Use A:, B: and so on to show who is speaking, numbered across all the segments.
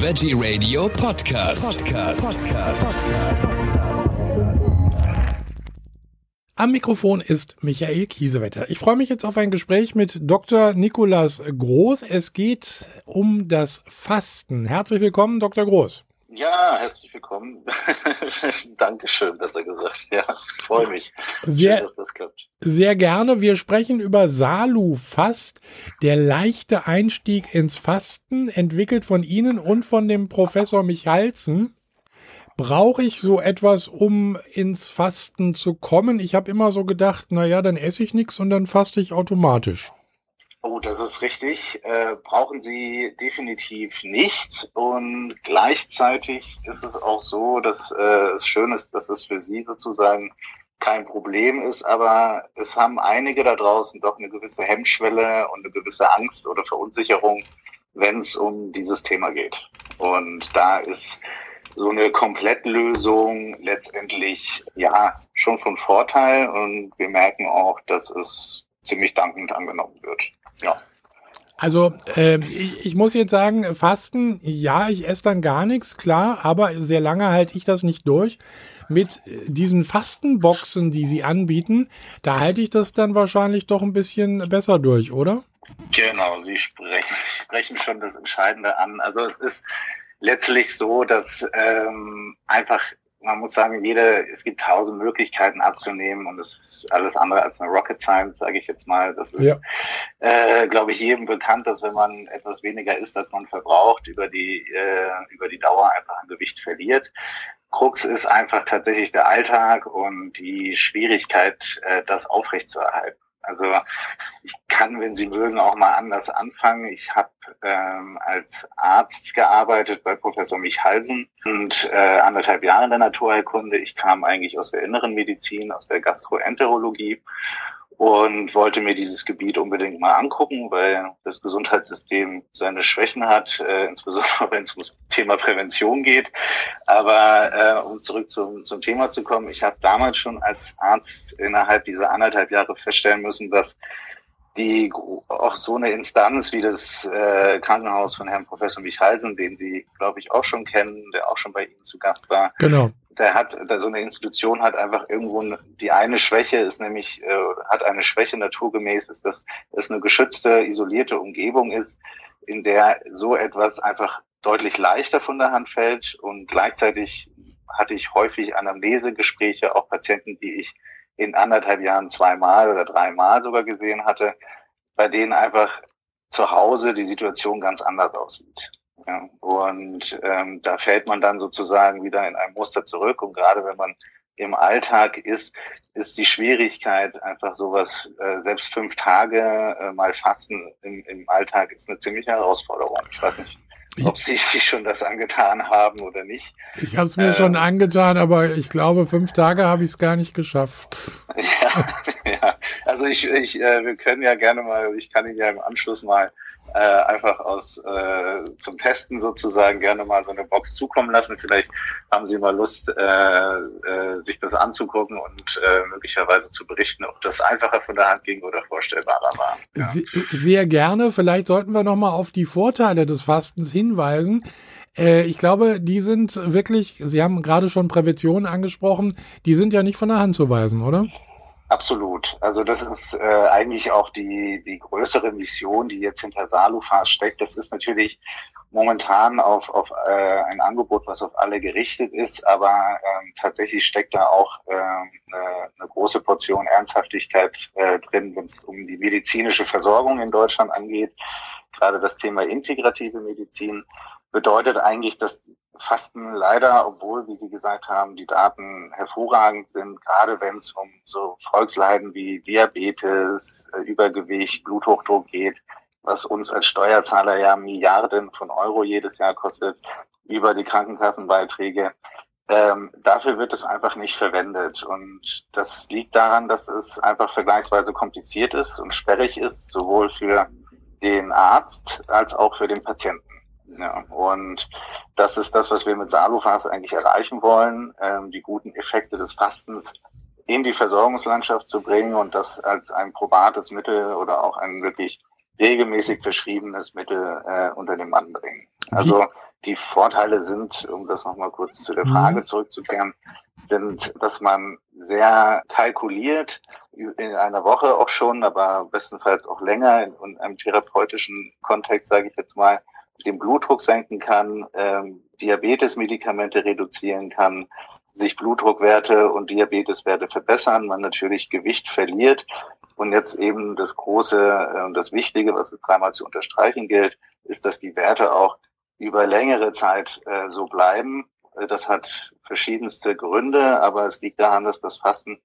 A: Veggie Radio Podcast. Podcast.
B: Am Mikrofon ist Michael Kiesewetter. Ich freue mich jetzt auf ein Gespräch mit Dr. Nikolas Groß. Es geht um das Fasten. Herzlich willkommen, Dr. Groß.
C: Ja, herzlich willkommen. Dankeschön, dass er gesagt Ja, freue mich,
B: sehr, Schön, dass das klappt. Sehr gerne. Wir sprechen über Salu-Fast, der leichte Einstieg ins Fasten, entwickelt von Ihnen und von dem Professor Michalzen. Brauche ich so etwas, um ins Fasten zu kommen? Ich habe immer so gedacht, na ja, dann esse ich nichts und dann faste ich automatisch.
C: Oh, das ist richtig. Äh, brauchen Sie definitiv nicht. Und gleichzeitig ist es auch so, dass äh, es schön ist, dass es für Sie sozusagen kein Problem ist, aber es haben einige da draußen doch eine gewisse Hemmschwelle und eine gewisse Angst oder Verunsicherung, wenn es um dieses Thema geht. Und da ist so eine Komplettlösung letztendlich ja schon von Vorteil und wir merken auch, dass es ziemlich dankend angenommen wird. Ja.
B: Also äh, ich, ich muss jetzt sagen, Fasten, ja, ich esse dann gar nichts, klar, aber sehr lange halte ich das nicht durch. Mit diesen Fastenboxen, die sie anbieten, da halte ich das dann wahrscheinlich doch ein bisschen besser durch, oder?
C: Genau, Sie sprechen, sprechen schon das Entscheidende an. Also es ist letztlich so, dass ähm, einfach man muss sagen, jede, es gibt tausend Möglichkeiten abzunehmen und es ist alles andere als eine Rocket Science, sage ich jetzt mal. Das ist, ja. äh, glaube ich, jedem bekannt, dass wenn man etwas weniger isst, als man verbraucht, über die, äh, über die Dauer einfach an Gewicht verliert. Krux ist einfach tatsächlich der Alltag und die Schwierigkeit, äh, das aufrechtzuerhalten. Also ich kann, wenn Sie mögen, auch mal anders anfangen. Ich habe ähm, als Arzt gearbeitet bei Professor Michalsen und äh, anderthalb Jahre in der Naturheilkunde. Ich kam eigentlich aus der inneren Medizin, aus der Gastroenterologie und wollte mir dieses Gebiet unbedingt mal angucken, weil das Gesundheitssystem seine Schwächen hat, äh, insbesondere wenn es ums Thema Prävention geht. Aber äh, um zurück zum, zum Thema zu kommen, ich habe damals schon als Arzt innerhalb dieser anderthalb Jahre feststellen müssen, dass die auch so eine Instanz wie das äh, Krankenhaus von Herrn Professor Michalsen, den Sie, glaube ich, auch schon kennen, der auch schon bei Ihnen zu Gast war.
B: Genau.
C: Der hat, der, so eine Institution hat einfach irgendwo die eine Schwäche ist nämlich, äh, hat eine Schwäche naturgemäß, ist, dass es eine geschützte, isolierte Umgebung ist, in der so etwas einfach deutlich leichter von der Hand fällt und gleichzeitig hatte ich häufig Anamnesegespräche, auch Patienten, die ich in anderthalb Jahren zweimal oder dreimal sogar gesehen hatte, bei denen einfach zu Hause die Situation ganz anders aussieht. Ja, und ähm, da fällt man dann sozusagen wieder in ein Muster zurück. Und gerade wenn man im Alltag ist, ist die Schwierigkeit einfach sowas, äh, selbst fünf Tage äh, mal fasten im, im Alltag ist eine ziemliche Herausforderung. Ich weiß nicht, ob Sie sich schon das angetan haben oder nicht.
B: Ich habe es mir ähm, schon angetan, aber ich glaube, fünf Tage habe ich es gar nicht geschafft.
C: Ja, ja. also ich, ich, äh, wir können ja gerne mal, ich kann Ihnen ja im Anschluss mal äh, einfach aus äh, zum Testen sozusagen gerne mal so eine Box zukommen lassen. Vielleicht haben Sie mal Lust, äh, äh, sich das anzugucken und äh, möglicherweise zu berichten, ob das einfacher von der Hand ging oder vorstellbarer war.
B: Ja. Sehr gerne. Vielleicht sollten wir noch mal auf die Vorteile des Fastens hinweisen. Äh, ich glaube, die sind wirklich, Sie haben gerade schon Prävention angesprochen, die sind ja nicht von der Hand zu weisen, oder?
C: Absolut. Also das ist äh, eigentlich auch die, die größere Mission, die jetzt hinter Salufas steckt. Das ist natürlich momentan auf, auf äh, ein Angebot, was auf alle gerichtet ist, aber ähm, tatsächlich steckt da auch äh, eine, eine große Portion Ernsthaftigkeit äh, drin, wenn es um die medizinische Versorgung in Deutschland angeht. Gerade das Thema integrative Medizin bedeutet eigentlich, dass Fasten leider, obwohl, wie Sie gesagt haben, die Daten hervorragend sind, gerade wenn es um so Volksleiden wie Diabetes, äh, Übergewicht, Bluthochdruck geht, was uns als Steuerzahler ja Milliarden von Euro jedes Jahr kostet, über die Krankenkassenbeiträge. Ähm, dafür wird es einfach nicht verwendet. Und das liegt daran, dass es einfach vergleichsweise kompliziert ist und sperrig ist, sowohl für den Arzt als auch für den Patienten. Ja, und das ist das, was wir mit Salufas eigentlich erreichen wollen, ähm, die guten Effekte des Fastens in die Versorgungslandschaft zu bringen und das als ein probates Mittel oder auch ein wirklich regelmäßig verschriebenes Mittel äh, unter den Mann bringen. Also Die Vorteile sind, um das nochmal kurz zu der mhm. Frage zurückzukehren, sind, dass man sehr kalkuliert, in einer Woche auch schon, aber bestenfalls auch länger in, einem therapeutischen Kontext, sage ich jetzt mal, den Blutdruck senken kann, ähm, Diabetesmedikamente reduzieren kann, sich Blutdruckwerte und Diabeteswerte verbessern, man natürlich Gewicht verliert und jetzt eben das große äh, und das Wichtige, was es dreimal zu unterstreichen gilt, ist, dass die Werte auch über längere Zeit äh, so bleiben. Äh, das hat verschiedenste Gründe, aber es liegt daran, dass das Fasten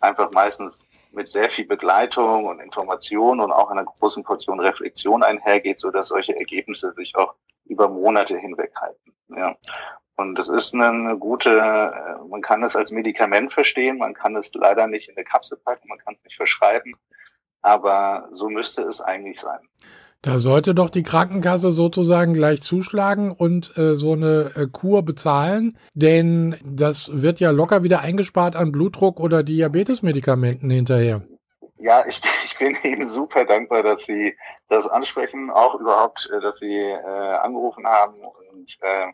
C: einfach meistens mit sehr viel Begleitung und Information und auch einer großen Portion Reflexion einhergeht, so dass solche Ergebnisse sich auch über Monate hinweg halten. Ja. Und das ist eine gute, äh, man kann es als Medikament verstehen, man kann es leider nicht in eine Kapsel packen, man kann es nicht verschreiben, aber so müsste es eigentlich sein.
B: Da sollte doch die Krankenkasse sozusagen gleich zuschlagen und äh, so eine äh, Kur bezahlen, denn das wird ja locker wieder eingespart an Blutdruck oder Diabetesmedikamenten hinterher.
C: Ja, ich, ich bin Ihnen super dankbar, dass Sie das ansprechen, auch überhaupt, äh, dass Sie äh, angerufen haben und äh,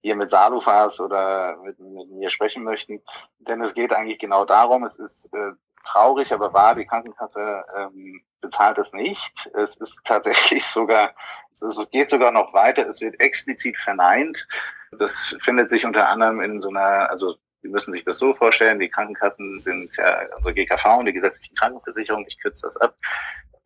C: hier mit Salufas oder mit, mit mir sprechen möchten. Denn es geht eigentlich genau darum, es ist äh, traurig, aber wahr, die Krankenkasse ähm, bezahlt es nicht. Es ist tatsächlich sogar, es, geht sogar noch weiter, es wird explizit verneint. Das findet sich unter anderem in so einer, also Sie müssen sich das so vorstellen, die Krankenkassen sind ja, unsere GKV und die gesetzlichen Krankenversicherungen, ich kürze das ab,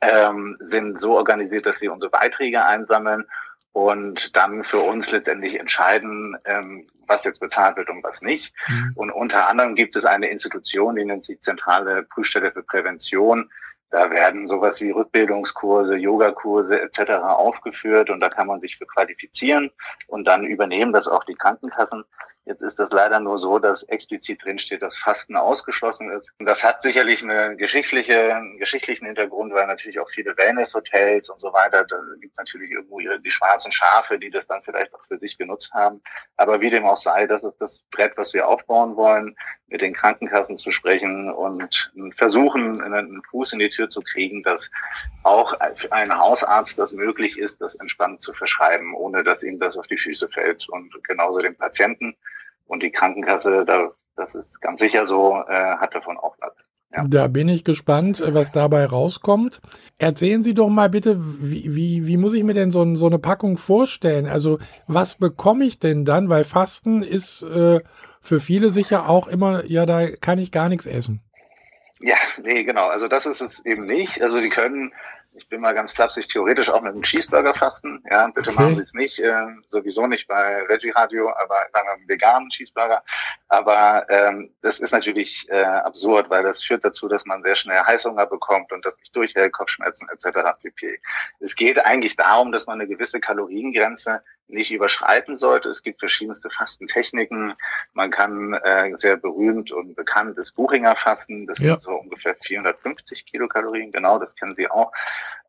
C: ähm, sind so organisiert, dass sie unsere Beiträge einsammeln und dann für uns letztendlich entscheiden, ähm, was jetzt bezahlt wird und was nicht. Mhm. Und unter anderem gibt es eine Institution, die nennt sich Zentrale Prüfstelle für Prävention. Da werden sowas wie Rückbildungskurse, Yogakurse etc. aufgeführt und da kann man sich für qualifizieren und dann übernehmen das auch die Krankenkassen. Jetzt ist das leider nur so, dass explizit drinsteht, dass Fasten ausgeschlossen ist. Und das hat sicherlich eine geschichtliche, einen geschichtlichen Hintergrund, weil natürlich auch viele Wellness-Hotels und so weiter, da gibt es natürlich irgendwo ihre, die schwarzen Schafe, die das dann vielleicht auch für sich genutzt haben. Aber wie dem auch sei, das ist das Brett, was wir aufbauen wollen, mit den Krankenkassen zu sprechen und versuchen, einen Fuß in die Tür zu kriegen, dass auch für einen Hausarzt das möglich ist, das entspannt zu verschreiben, ohne dass ihm das auf die Füße fällt und genauso den Patienten. Und die Krankenkasse, da, das ist ganz sicher so, äh, hat davon auch was.
B: Ja. Da bin ich gespannt, was dabei rauskommt. Erzählen Sie doch mal bitte, wie, wie, wie muss ich mir denn so, so eine Packung vorstellen? Also was bekomme ich denn dann? Weil Fasten ist äh, für viele sicher auch immer, ja, da kann ich gar nichts essen.
C: Ja, nee, genau. Also das ist es eben nicht. Also Sie können ich bin mal ganz flapsig theoretisch auch mit einem Cheeseburger fasten. Ja, bitte okay. machen Sie es nicht, äh, sowieso nicht bei Veggie Radio, aber sagen wir einen veganen Cheeseburger. Aber ähm, das ist natürlich äh, absurd, weil das führt dazu, dass man sehr schnell Heißhunger bekommt und das nicht durchhält, Kopfschmerzen etc. pp. Es geht eigentlich darum, dass man eine gewisse Kaloriengrenze nicht überschreiten sollte. Es gibt verschiedenste Fastentechniken. Man kann äh, sehr berühmt und bekannt das Buchinger Fasten. Das ja. sind so ungefähr 450 Kilokalorien. Genau, das kennen Sie auch.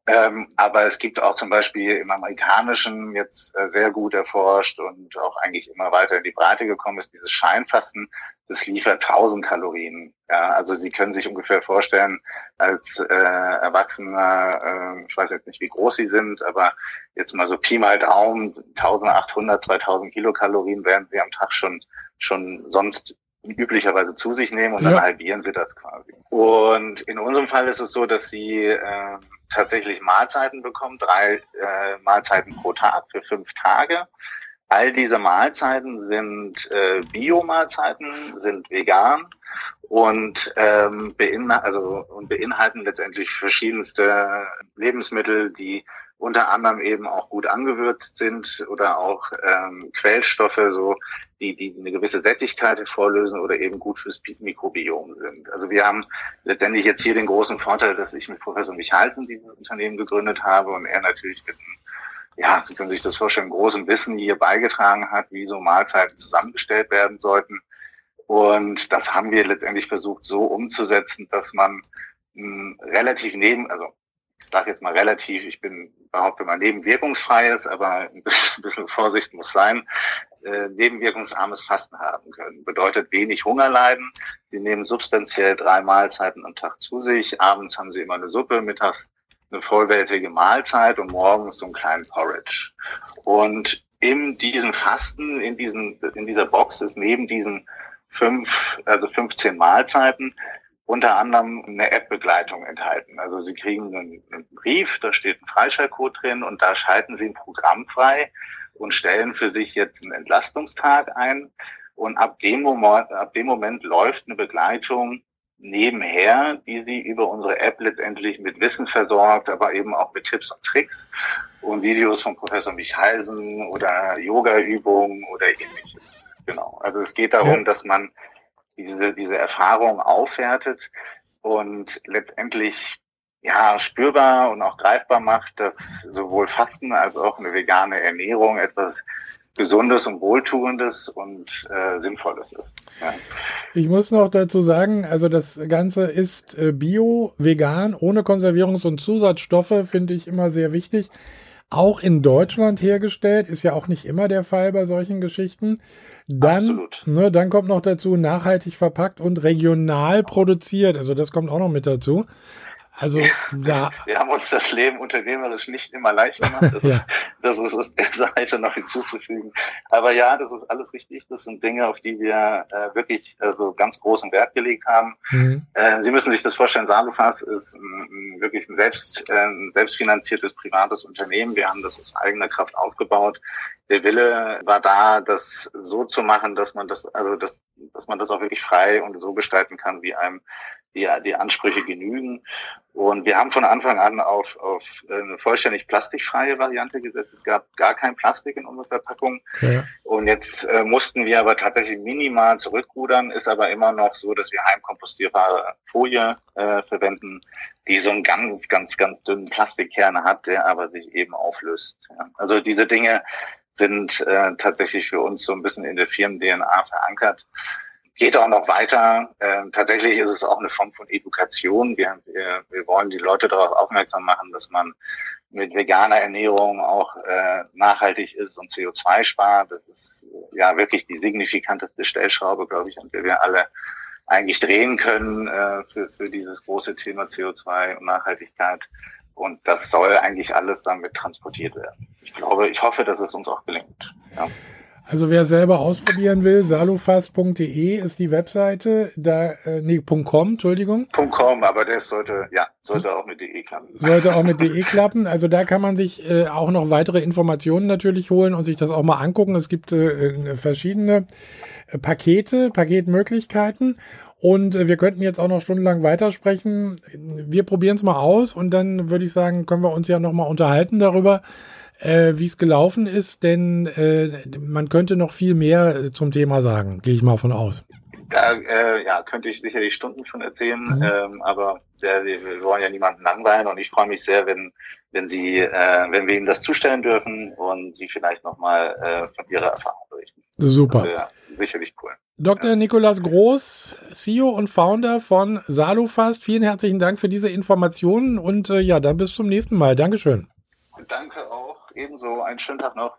C: Ähm, aber es gibt auch zum Beispiel im Amerikanischen jetzt äh, sehr gut erforscht und auch eigentlich immer weiter in die Breite gekommen ist, dieses Scheinfasten, das liefert 1000 Kalorien. Ja, also Sie können sich ungefähr vorstellen, als äh, Erwachsener, äh, ich weiß jetzt nicht, wie groß Sie sind, aber jetzt mal so Pi mal Daumen, 1800, 2000 Kilokalorien werden Sie am Tag schon, schon sonst üblicherweise zu sich nehmen und ja. dann halbieren Sie das quasi. Und in unserem Fall ist es so, dass Sie äh, tatsächlich Mahlzeiten bekommen, drei äh, Mahlzeiten pro Tag für fünf Tage. All diese Mahlzeiten sind äh, Bio-Mahlzeiten, sind vegan und, ähm, beinhalten, also, und beinhalten letztendlich verschiedenste Lebensmittel, die unter anderem eben auch gut angewürzt sind oder auch ähm, Quellstoffe, so die, die eine gewisse Sättigkeit hervorlösen oder eben gut fürs Mikrobiom sind. Also wir haben letztendlich jetzt hier den großen Vorteil, dass ich mit Professor Michalsen dieses Unternehmen gegründet habe und er natürlich mit einem, ja, Sie können sich das vorstellen, großem Wissen hier beigetragen hat, wie so Mahlzeiten zusammengestellt werden sollten. Und das haben wir letztendlich versucht so umzusetzen, dass man mh, relativ neben, also ich sage jetzt mal relativ, ich bin behaupte mal nebenwirkungsfreies, aber ein bisschen Vorsicht muss sein, äh, nebenwirkungsarmes Fasten haben können. Bedeutet wenig Hunger leiden. Sie nehmen substanziell drei Mahlzeiten am Tag zu sich. Abends haben sie immer eine Suppe, mittags eine vollwertige Mahlzeit und morgens so einen kleinen Porridge. Und in diesem Fasten, in diesen, in dieser Box ist neben diesen fünf, also 15 Mahlzeiten unter anderem eine App-Begleitung enthalten. Also Sie kriegen einen, Brief, da steht ein Freischaltcode drin und da schalten Sie ein Programm frei und stellen für sich jetzt einen Entlastungstag ein. Und ab dem Moment, ab dem Moment läuft eine Begleitung nebenher, die Sie über unsere App letztendlich mit Wissen versorgt, aber eben auch mit Tipps und Tricks und Videos von Professor Michalsen oder Yoga-Übungen oder ähnliches. Genau. Also es geht darum, ja. dass man diese, diese Erfahrung aufwertet und letztendlich ja spürbar und auch greifbar macht, dass sowohl Fasten als auch eine vegane Ernährung etwas Gesundes und Wohltuendes und äh, Sinnvolles ist. Ja.
B: Ich muss noch dazu sagen, also das Ganze ist äh, bio, vegan, ohne Konservierungs- und Zusatzstoffe, finde ich immer sehr wichtig. Auch in Deutschland hergestellt, ist ja auch nicht immer der Fall bei solchen Geschichten. Dann, ne, dann kommt noch dazu nachhaltig verpackt und regional produziert. Also das kommt auch noch mit dazu. Also
C: ja. Wir haben uns das Leben unternehmerisch nicht immer leicht gemacht. Das, ja. ist, das ist der Seite noch hinzuzufügen. Aber ja, das ist alles richtig. Das sind Dinge, auf die wir äh, wirklich also ganz großen Wert gelegt haben. Mhm. Äh, Sie müssen sich das vorstellen, Salufas ist ein, wirklich ein, selbst, äh, ein selbstfinanziertes privates Unternehmen. Wir haben das aus eigener Kraft aufgebaut. Der Wille war da, das so zu machen, dass man das, also dass, dass man das auch wirklich frei und so gestalten kann, wie einem die, die Ansprüche genügen. Und wir haben von Anfang an auf, auf eine vollständig plastikfreie Variante gesetzt. Es gab gar kein Plastik in unserer Verpackung. Ja. Und jetzt äh, mussten wir aber tatsächlich minimal zurückrudern, ist aber immer noch so, dass wir heimkompostierbare Folie äh, verwenden, die so einen ganz, ganz, ganz dünnen Plastikkern hat, der aber sich eben auflöst. Ja. Also diese Dinge sind äh, tatsächlich für uns so ein bisschen in der Firmen-DNA verankert geht auch noch weiter. Ähm, tatsächlich ist es auch eine Form von Education. Wir, wir, wir wollen die Leute darauf aufmerksam machen, dass man mit veganer Ernährung auch äh, nachhaltig ist und CO2 spart. Das ist äh, ja wirklich die signifikanteste Stellschraube, glaube ich, an der wir alle eigentlich drehen können äh, für, für dieses große Thema CO2 und Nachhaltigkeit. Und das soll eigentlich alles damit transportiert werden. Ich glaube, ich hoffe, dass es uns auch gelingt. Ja.
B: Also wer selber ausprobieren will, salufast.de ist die Webseite, da äh, nee, .com, Entschuldigung.
C: .com, aber der sollte ja, sollte auch mit de klappen.
B: Sollte auch mit de klappen. Also da kann man sich äh, auch noch weitere Informationen natürlich holen und sich das auch mal angucken. Es gibt äh, verschiedene äh, Pakete, Paketmöglichkeiten. Und äh, wir könnten jetzt auch noch stundenlang weitersprechen. Wir probieren es mal aus und dann würde ich sagen, können wir uns ja noch mal unterhalten darüber, äh, wie es gelaufen ist, denn äh, man könnte noch viel mehr äh, zum Thema sagen, gehe ich mal von aus.
C: Da, äh, ja, könnte ich sicherlich Stunden schon erzählen, mhm. ähm, aber äh, wir wollen ja niemanden langweilen und ich freue mich sehr, wenn wenn Sie, äh, wenn wir Ihnen das zustellen dürfen und Sie vielleicht nochmal äh, von Ihrer Erfahrung berichten.
B: Super.
C: Ja, sicherlich cool.
B: Dr. Nikolas Groß, CEO und Founder von Salufast, vielen herzlichen Dank für diese Informationen und äh, ja, dann bis zum nächsten Mal. Dankeschön.
C: Danke auch ebenso einen schönen Tag noch.